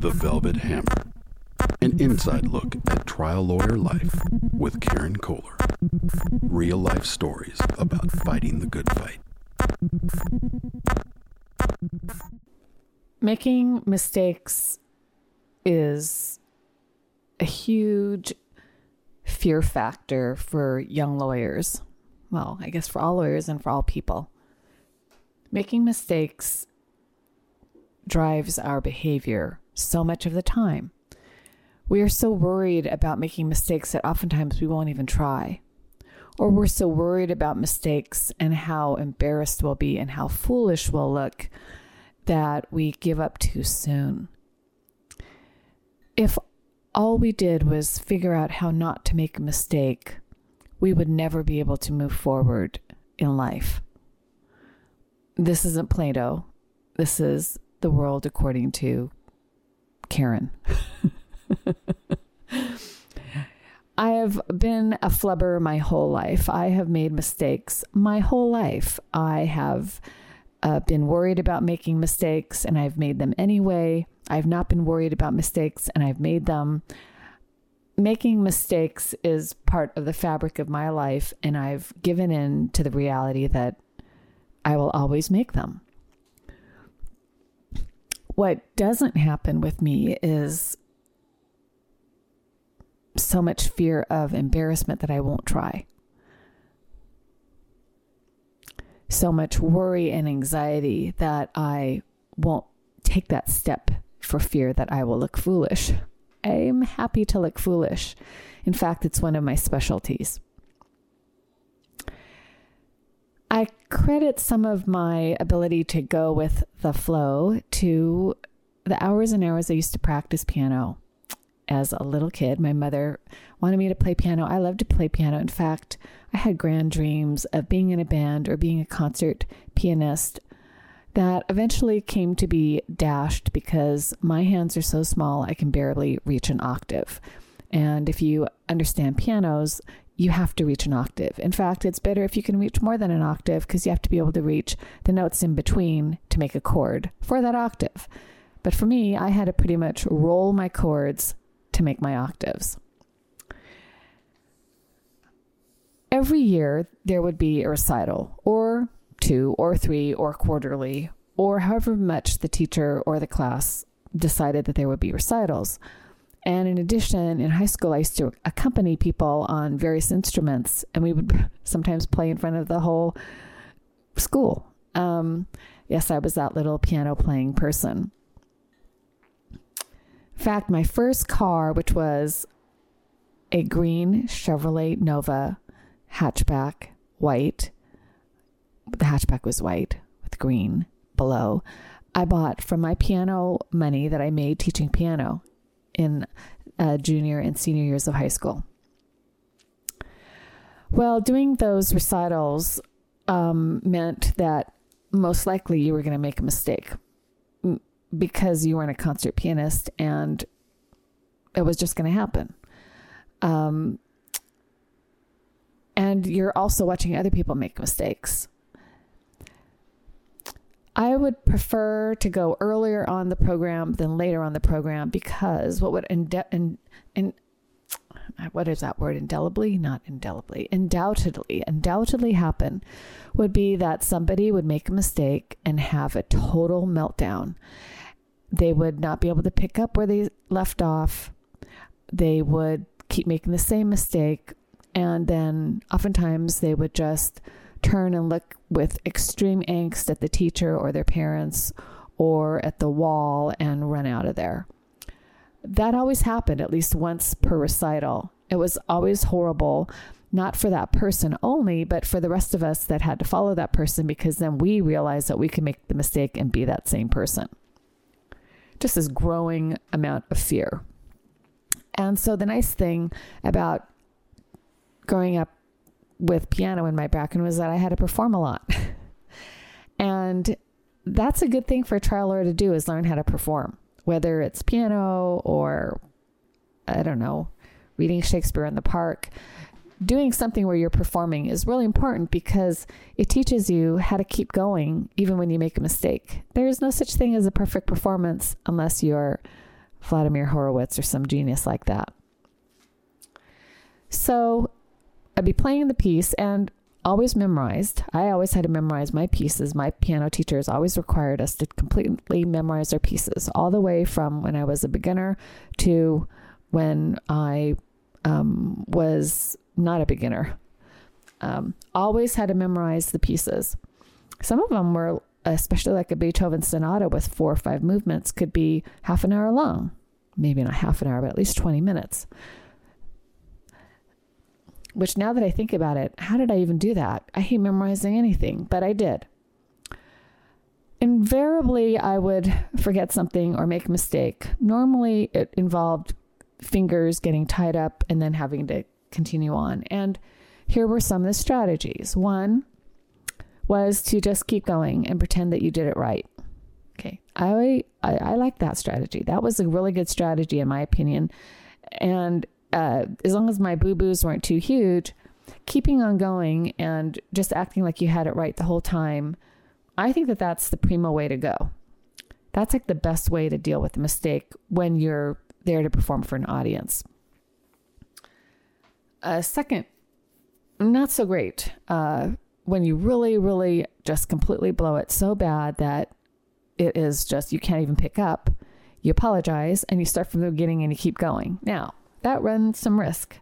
The Velvet Hammer. An inside look at trial lawyer life with Karen Koehler. Real life stories about fighting the good fight. Making mistakes is a huge fear factor for young lawyers. Well, I guess for all lawyers and for all people. Making mistakes drives our behavior so much of the time. We are so worried about making mistakes that oftentimes we won't even try. Or we're so worried about mistakes and how embarrassed we'll be and how foolish we'll look that we give up too soon. If all we did was figure out how not to make a mistake, we would never be able to move forward in life. This isn't Plato. This is the world according to Karen. I have been a flubber my whole life. I have made mistakes my whole life. I have uh, been worried about making mistakes and I've made them anyway. I've not been worried about mistakes and I've made them. Making mistakes is part of the fabric of my life, and I've given in to the reality that I will always make them. What doesn't happen with me is so much fear of embarrassment that I won't try. So much worry and anxiety that I won't take that step for fear that I will look foolish. I'm happy to look foolish. In fact, it's one of my specialties. I credit some of my ability to go with the flow to the hours and hours I used to practice piano as a little kid. My mother wanted me to play piano. I loved to play piano. In fact, I had grand dreams of being in a band or being a concert pianist that eventually came to be dashed because my hands are so small I can barely reach an octave. And if you understand pianos, you have to reach an octave. In fact, it's better if you can reach more than an octave because you have to be able to reach the notes in between to make a chord for that octave. But for me, I had to pretty much roll my chords to make my octaves. Every year, there would be a recital, or two, or three, or quarterly, or however much the teacher or the class decided that there would be recitals. And in addition, in high school, I used to accompany people on various instruments, and we would sometimes play in front of the whole school. Um, yes, I was that little piano playing person. In fact, my first car, which was a green Chevrolet Nova hatchback, white, the hatchback was white with green below, I bought from my piano money that I made teaching piano in uh, junior and senior years of high school. Well, doing those recitals um, meant that most likely you were going to make a mistake because you weren't a concert pianist and it was just going to happen. Um, and you're also watching other people make mistakes. I would prefer to go earlier on the program than later on the program because what would inde- in, in, what is that word? Indelibly? Not indelibly. Undoubtedly undoubtedly happen would be that somebody would make a mistake and have a total meltdown. They would not be able to pick up where they left off. They would keep making the same mistake and then oftentimes they would just turn and look with extreme angst at the teacher or their parents or at the wall and run out of there. That always happened at least once per recital. It was always horrible, not for that person only, but for the rest of us that had to follow that person because then we realized that we could make the mistake and be that same person. Just this growing amount of fear. And so the nice thing about growing up with piano in my background was that I had to perform a lot. and that's a good thing for a trial lawyer to do is learn how to perform, whether it's piano or I don't know, reading Shakespeare in the park. Doing something where you're performing is really important because it teaches you how to keep going even when you make a mistake. There is no such thing as a perfect performance unless you're Vladimir Horowitz or some genius like that. So I'd be playing the piece and always memorized. I always had to memorize my pieces. My piano teachers always required us to completely memorize our pieces, all the way from when I was a beginner to when I um, was not a beginner. Um, always had to memorize the pieces. Some of them were, especially like a Beethoven sonata with four or five movements, could be half an hour long. Maybe not half an hour, but at least 20 minutes. Which now that I think about it, how did I even do that? I hate memorizing anything, but I did. Invariably, I would forget something or make a mistake. Normally, it involved fingers getting tied up and then having to continue on. And here were some of the strategies. One was to just keep going and pretend that you did it right. Okay. I, I, I like that strategy. That was a really good strategy, in my opinion. And uh, as long as my boo boos weren't too huge, keeping on going and just acting like you had it right the whole time, I think that that's the primo way to go. That's like the best way to deal with a mistake when you're there to perform for an audience. A second, not so great, uh, when you really, really just completely blow it so bad that it is just you can't even pick up, you apologize and you start from the beginning and you keep going. Now, that runs some risk.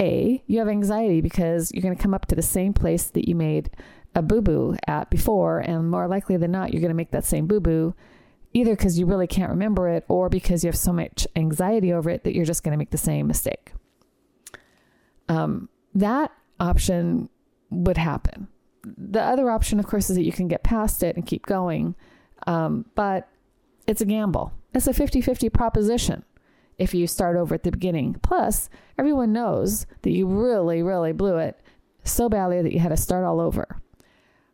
A, you have anxiety because you're going to come up to the same place that you made a boo boo at before, and more likely than not, you're going to make that same boo boo either because you really can't remember it or because you have so much anxiety over it that you're just going to make the same mistake. Um, that option would happen. The other option, of course, is that you can get past it and keep going, um, but it's a gamble. It's a 50 50 proposition if you start over at the beginning. Plus, everyone knows that you really, really blew it so badly that you had to start all over.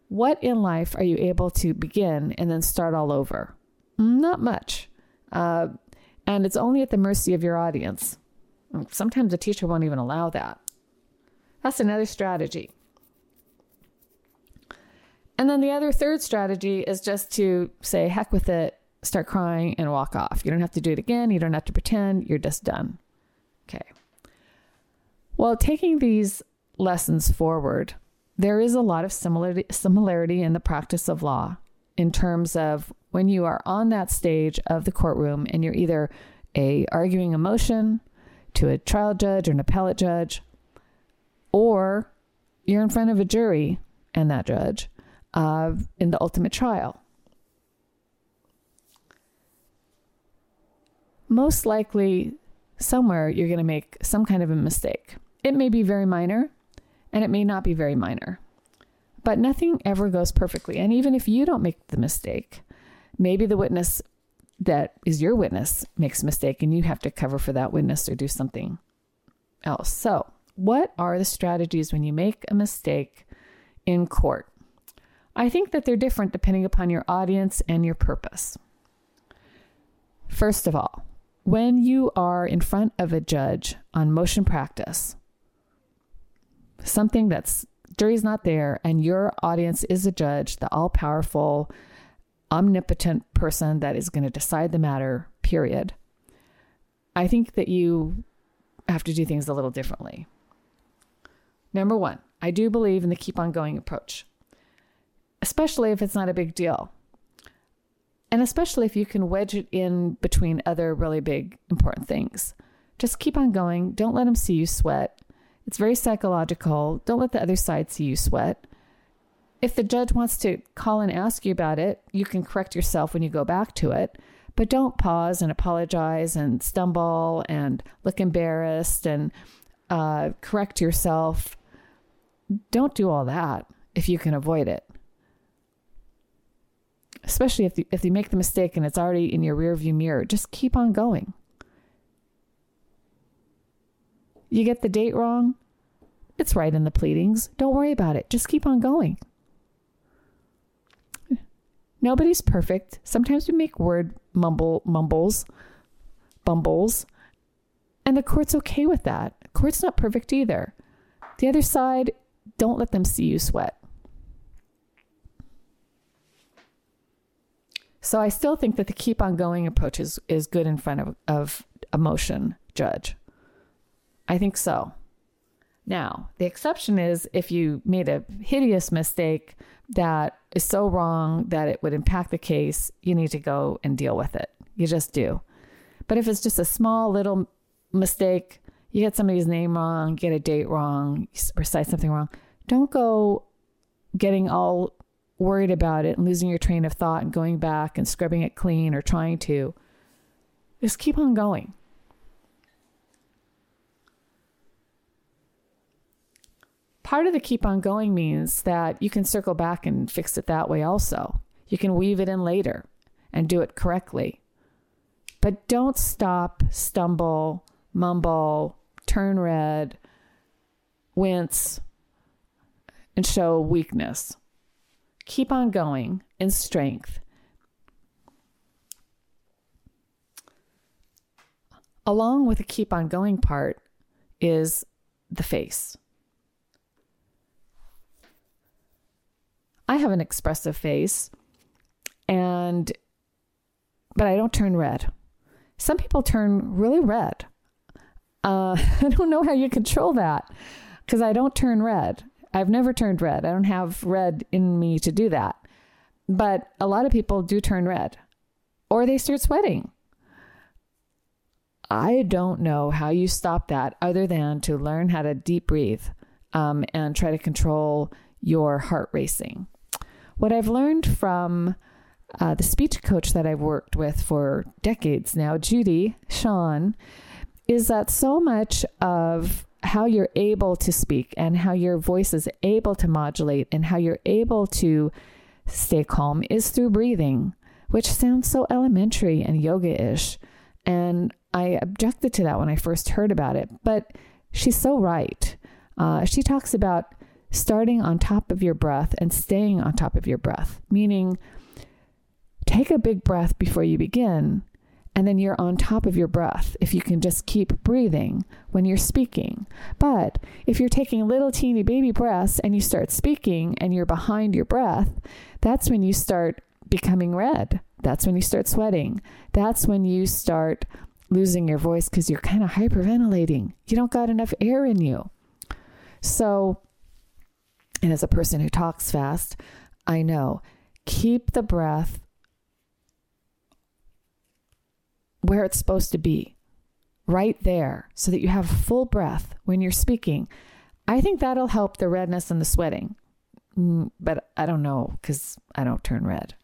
What in life are you able to begin and then start all over? Not much. Uh, and it's only at the mercy of your audience. Sometimes a teacher won't even allow that. That's another strategy. And then the other third strategy is just to say, heck with it, start crying and walk off. You don't have to do it again. You don't have to pretend. You're just done. Okay. Well, taking these lessons forward, there is a lot of similarity, similarity in the practice of law in terms of when you are on that stage of the courtroom and you're either a arguing a motion to a trial judge or an appellate judge, or you're in front of a jury and that judge uh, in the ultimate trial. Most likely somewhere you're going to make some kind of a mistake. It may be very minor and it may not be very minor, but nothing ever goes perfectly. And even if you don't make the mistake, maybe the witness that is your witness makes a mistake and you have to cover for that witness or do something else. So, what are the strategies when you make a mistake in court? I think that they're different depending upon your audience and your purpose. First of all, when you are in front of a judge on motion practice, something that's jury's not there and your audience is a judge, the all powerful, omnipotent person that is going to decide the matter, period. I think that you have to do things a little differently. Number one, I do believe in the keep on going approach, especially if it's not a big deal. And especially if you can wedge it in between other really big, important things. Just keep on going. Don't let them see you sweat. It's very psychological. Don't let the other side see you sweat. If the judge wants to call and ask you about it, you can correct yourself when you go back to it. But don't pause and apologize and stumble and look embarrassed and uh, correct yourself. Don't do all that if you can avoid it especially if you, if you make the mistake and it's already in your rearview mirror, just keep on going. You get the date wrong, it's right in the pleadings. Don't worry about it. Just keep on going. Nobody's perfect. Sometimes we make word mumble mumbles, bumbles, and the court's okay with that. The court's not perfect either. The other side, don't let them see you sweat. So I still think that the keep on going approach is, is good in front of, of a motion judge. I think so. Now, the exception is if you made a hideous mistake that is so wrong that it would impact the case, you need to go and deal with it. You just do. But if it's just a small little mistake, you get somebody's name wrong, get a date wrong, recite something wrong, don't go getting all worried about it and losing your train of thought and going back and scrubbing it clean or trying to. Just keep on going. Part of the keep on going means that you can circle back and fix it that way also. You can weave it in later and do it correctly. But don't stop, stumble, mumble, turn red, wince, and show weakness. Keep on going in strength. Along with the keep on going part is the face. I have an expressive face and but I don't turn red. Some people turn really red. Uh, I don't know how you control that because I don't turn red. I've never turned red. I don't have red in me to do that. But a lot of people do turn red or they start sweating. I don't know how you stop that other than to learn how to deep breathe um, and try to control your heart racing. What I've learned from uh, the speech coach that I've worked with for decades now, Judy Sean, is that so much of how you're able to speak and how your voice is able to modulate and how you're able to stay calm is through breathing, which sounds so elementary and yoga ish. And I objected to that when I first heard about it, but she's so right. Uh, she talks about starting on top of your breath and staying on top of your breath, meaning take a big breath before you begin and then you're on top of your breath if you can just keep breathing when you're speaking. But if you're taking little teeny baby breaths and you start speaking and you're behind your breath, that's when you start becoming red. That's when you start sweating. That's when you start losing your voice because you're kind of hyperventilating. You don't got enough air in you. So, and as a person who talks fast, I know keep the breath where it's supposed to be, right there, so that you have full breath when you're speaking. I think that'll help the redness and the sweating. Mm, but I don't know because I don't turn red.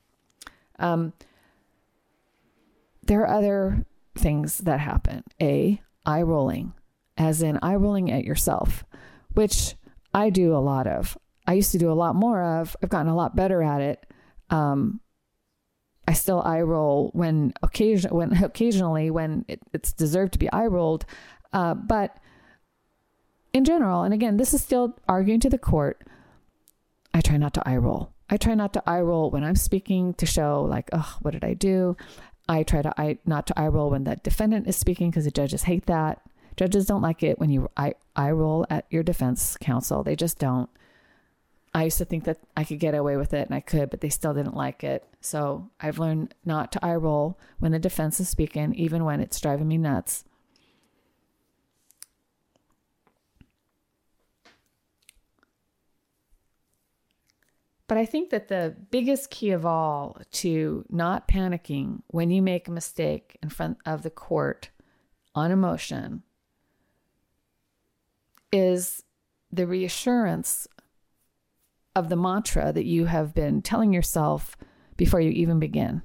Um, there are other things that happen. A, eye rolling, as in eye rolling at yourself, which I do a lot of. I used to do a lot more of. I've gotten a lot better at it. Um, I still eye roll when occasion when occasionally when it, it's deserved to be eye rolled, uh, but in general, and again, this is still arguing to the court. I try not to eye roll. I try not to eye roll when I'm speaking to show like, oh, what did I do? I try to eye, not to eye roll when the defendant is speaking because the judges hate that. Judges don't like it when you eye, eye roll at your defense counsel. They just don't. I used to think that I could get away with it and I could, but they still didn't like it. So I've learned not to eye roll when the defense is speaking, even when it's driving me nuts. But I think that the biggest key of all to not panicking when you make a mistake in front of the court on emotion is the reassurance of the mantra that you have been telling yourself before you even begin.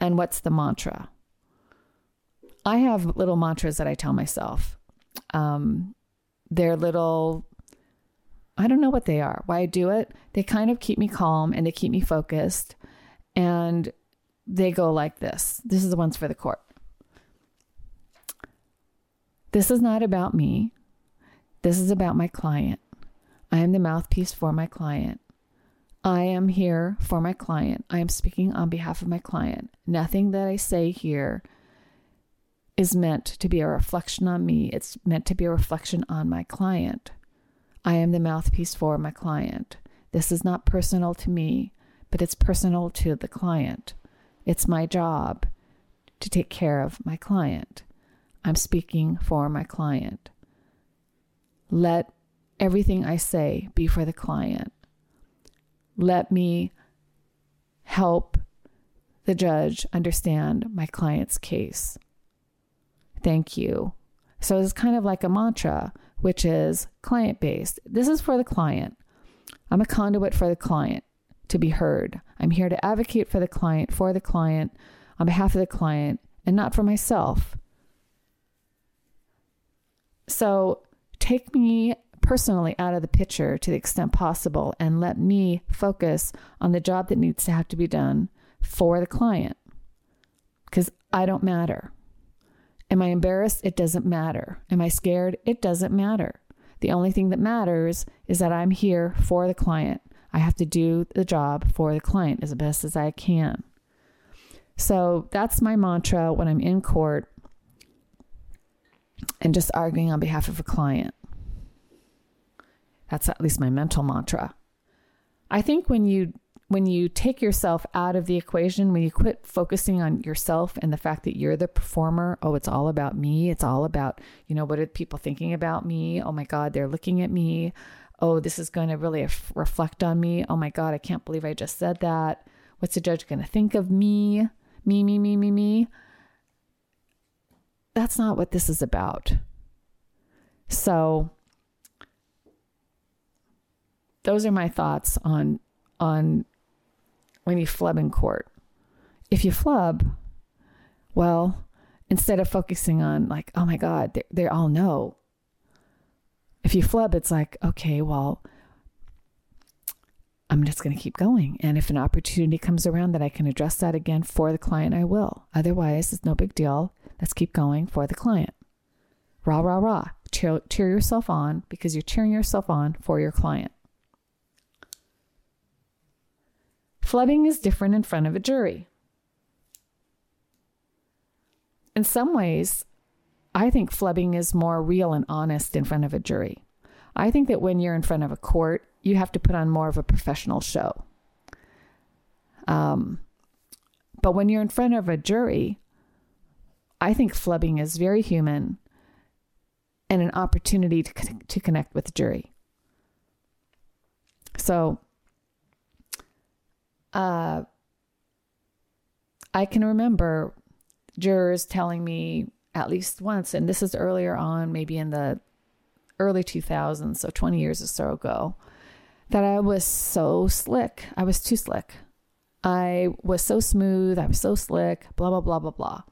And what's the mantra? I have little mantras that I tell myself. Um, they're little, I don't know what they are, why I do it. They kind of keep me calm and they keep me focused. And they go like this this is the ones for the court. This is not about me. This is about my client. I am the mouthpiece for my client. I am here for my client. I am speaking on behalf of my client. Nothing that I say here is meant to be a reflection on me, it's meant to be a reflection on my client. I am the mouthpiece for my client. This is not personal to me, but it's personal to the client. It's my job to take care of my client. I'm speaking for my client. Let everything I say be for the client. Let me help the judge understand my client's case. Thank you. So it's kind of like a mantra, which is client based. This is for the client. I'm a conduit for the client to be heard. I'm here to advocate for the client, for the client, on behalf of the client, and not for myself. So take me personally out of the picture to the extent possible and let me focus on the job that needs to have to be done for the client because I don't matter. Am I embarrassed? It doesn't matter. Am I scared? It doesn't matter. The only thing that matters is that I'm here for the client. I have to do the job for the client as best as I can. So that's my mantra when I'm in court and just arguing on behalf of a client. That's at least my mental mantra. I think when you when you take yourself out of the equation, when you quit focusing on yourself and the fact that you're the performer, oh, it's all about me. It's all about, you know, what are people thinking about me? Oh my God, they're looking at me. Oh, this is going to really reflect on me. Oh my God, I can't believe I just said that. What's the judge going to think of me? Me, me, me, me, me. That's not what this is about. So, those are my thoughts on on when you flub in court. If you flub, well, instead of focusing on like, oh my God, they, they all know. If you flub, it's like, okay, well, I'm just going to keep going. And if an opportunity comes around that I can address that again for the client, I will. Otherwise, it's no big deal. Let's keep going for the client. Rah, rah, rah. Cheer, cheer yourself on because you're cheering yourself on for your client. Flubbing is different in front of a jury. In some ways, I think flubbing is more real and honest in front of a jury. I think that when you're in front of a court, you have to put on more of a professional show. Um, but when you're in front of a jury, I think flubbing is very human and an opportunity to, to connect with the jury. So uh, I can remember jurors telling me at least once, and this is earlier on, maybe in the early 2000s, so 20 years or so ago, that I was so slick. I was too slick. I was so smooth. I was so slick, blah, blah, blah, blah, blah.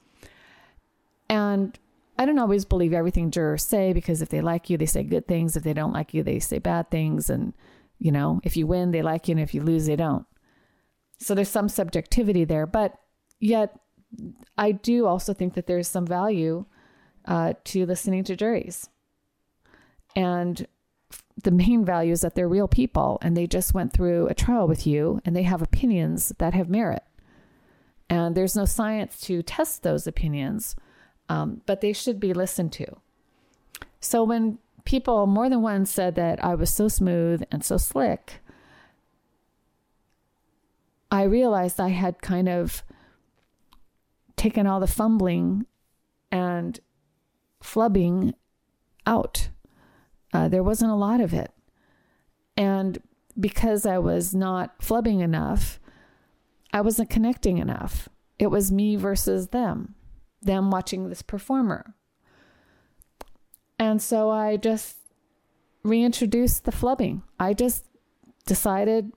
And I don't always believe everything jurors say because if they like you, they say good things. If they don't like you, they say bad things. And, you know, if you win, they like you. And if you lose, they don't. So there's some subjectivity there, but yet I do also think that there's some value uh, to listening to juries. And the main value is that they're real people and they just went through a trial with you and they have opinions that have merit. And there's no science to test those opinions, um, but they should be listened to. So when people more than once said that I was so smooth and so slick, I realized I had kind of taken all the fumbling and flubbing out. Uh, there wasn't a lot of it. And because I was not flubbing enough, I wasn't connecting enough. It was me versus them, them watching this performer. And so I just reintroduced the flubbing. I just decided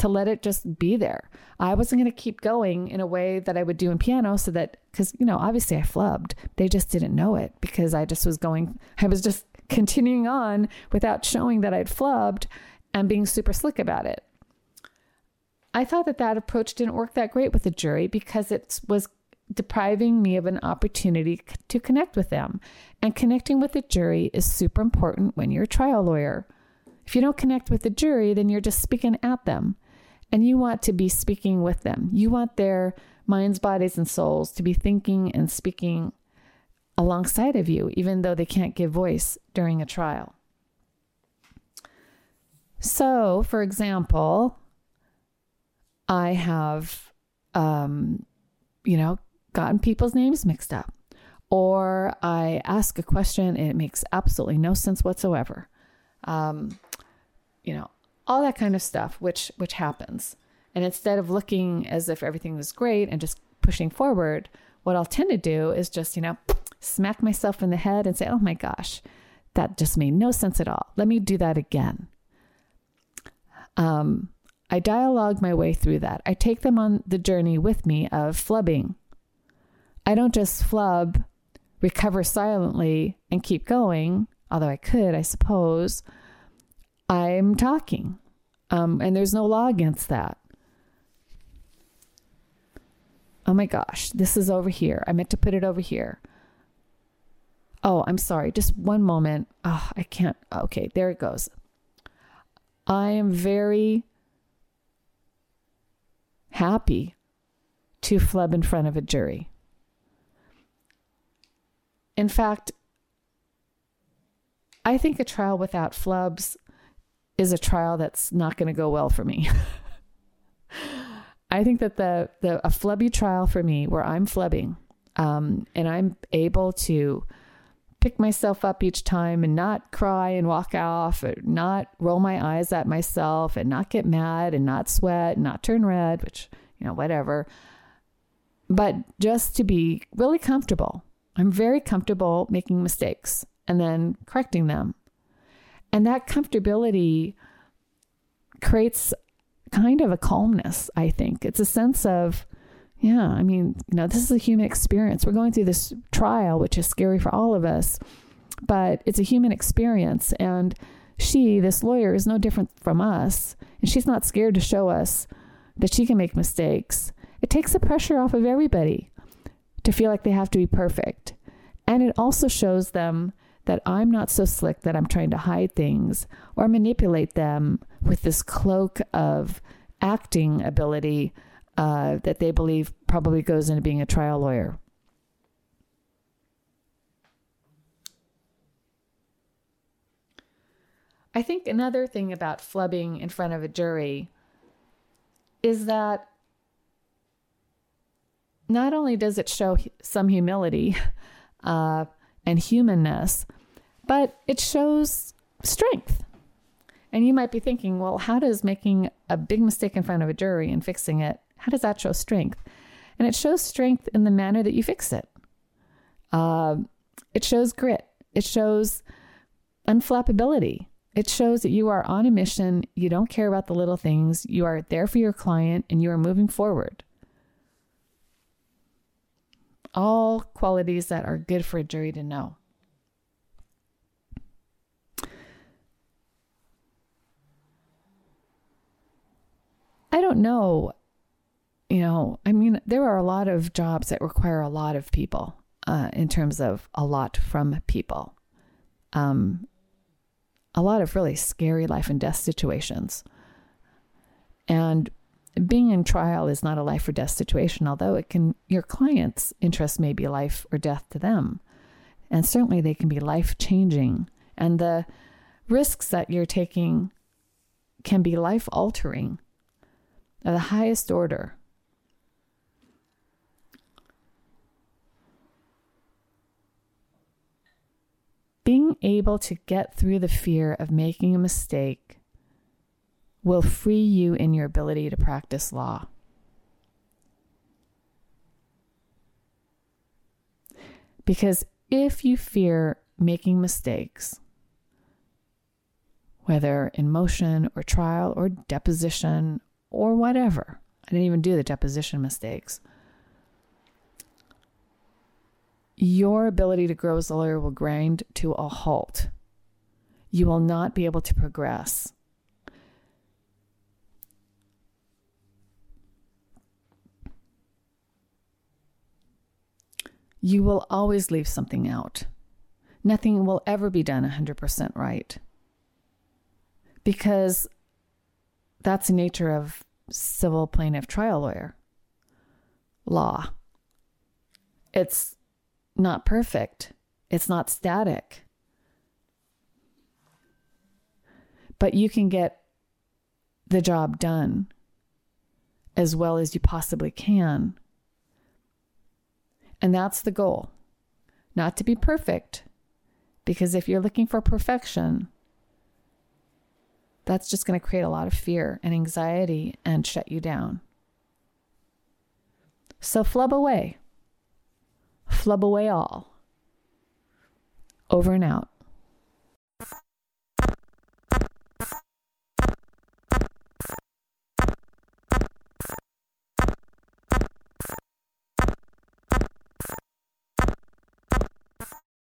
to let it just be there. I wasn't going to keep going in a way that I would do in piano so that, because, you know, obviously I flubbed. They just didn't know it because I just was going, I was just continuing on without showing that I'd flubbed and being super slick about it. I thought that that approach didn't work that great with the jury because it was depriving me of an opportunity to connect with them. And connecting with the jury is super important when you're a trial lawyer. If you don't connect with the jury, then you're just speaking at them and you want to be speaking with them. You want their minds, bodies, and souls to be thinking and speaking alongside of you, even though they can't give voice during a trial. So, for example, I have um, you know, gotten people's names mixed up, or I ask a question and it makes absolutely no sense whatsoever. Um, you know, all that kind of stuff, which which happens. And instead of looking as if everything was great and just pushing forward, what I'll tend to do is just, you know, smack myself in the head and say, oh my gosh, that just made no sense at all. Let me do that again. Um, I dialogue my way through that. I take them on the journey with me of flubbing. I don't just flub, recover silently, and keep going, although I could, I suppose. I'm talking. Um, and there's no law against that. Oh my gosh, this is over here. I meant to put it over here. Oh, I'm sorry. Just one moment. Oh, I can't. Okay, there it goes. I am very happy to flub in front of a jury. In fact, I think a trial without flubs is a trial that's not going to go well for me. I think that the the a flubby trial for me, where I'm flubbing, um, and I'm able to pick myself up each time and not cry and walk off, or not roll my eyes at myself, and not get mad and not sweat, and not turn red, which you know whatever. But just to be really comfortable, I'm very comfortable making mistakes and then correcting them, and that comfortability creates kind of a calmness, I think. It's a sense of, yeah, I mean, you know, this is a human experience. We're going through this trial, which is scary for all of us, but it's a human experience. And she, this lawyer, is no different from us. And she's not scared to show us that she can make mistakes. It takes the pressure off of everybody to feel like they have to be perfect. And it also shows them that I'm not so slick that I'm trying to hide things or manipulate them with this cloak of acting ability uh, that they believe probably goes into being a trial lawyer. I think another thing about flubbing in front of a jury is that not only does it show some humility, uh, and humanness, but it shows strength. And you might be thinking, well, how does making a big mistake in front of a jury and fixing it, how does that show strength? And it shows strength in the manner that you fix it. Uh, it shows grit. It shows unflappability. It shows that you are on a mission. You don't care about the little things. You are there for your client and you are moving forward all qualities that are good for a jury to know. I don't know. You know, I mean, there are a lot of jobs that require a lot of people uh, in terms of a lot from people. Um, a lot of really scary life and death situations. And being in trial is not a life or death situation, although it can, your client's interest may be life or death to them. And certainly they can be life changing. And the risks that you're taking can be life altering of the highest order. Being able to get through the fear of making a mistake will free you in your ability to practice law. Because if you fear making mistakes, whether in motion or trial or deposition or whatever, I didn't even do the deposition mistakes. Your ability to grow as a lawyer will grind to a halt. You will not be able to progress you will always leave something out. Nothing will ever be done 100% right. Because that's the nature of civil plaintiff trial lawyer law. It's not perfect, it's not static. But you can get the job done as well as you possibly can And that's the goal. Not to be perfect, because if you're looking for perfection, that's just going to create a lot of fear and anxiety and shut you down. So flub away. Flub away all. Over and out.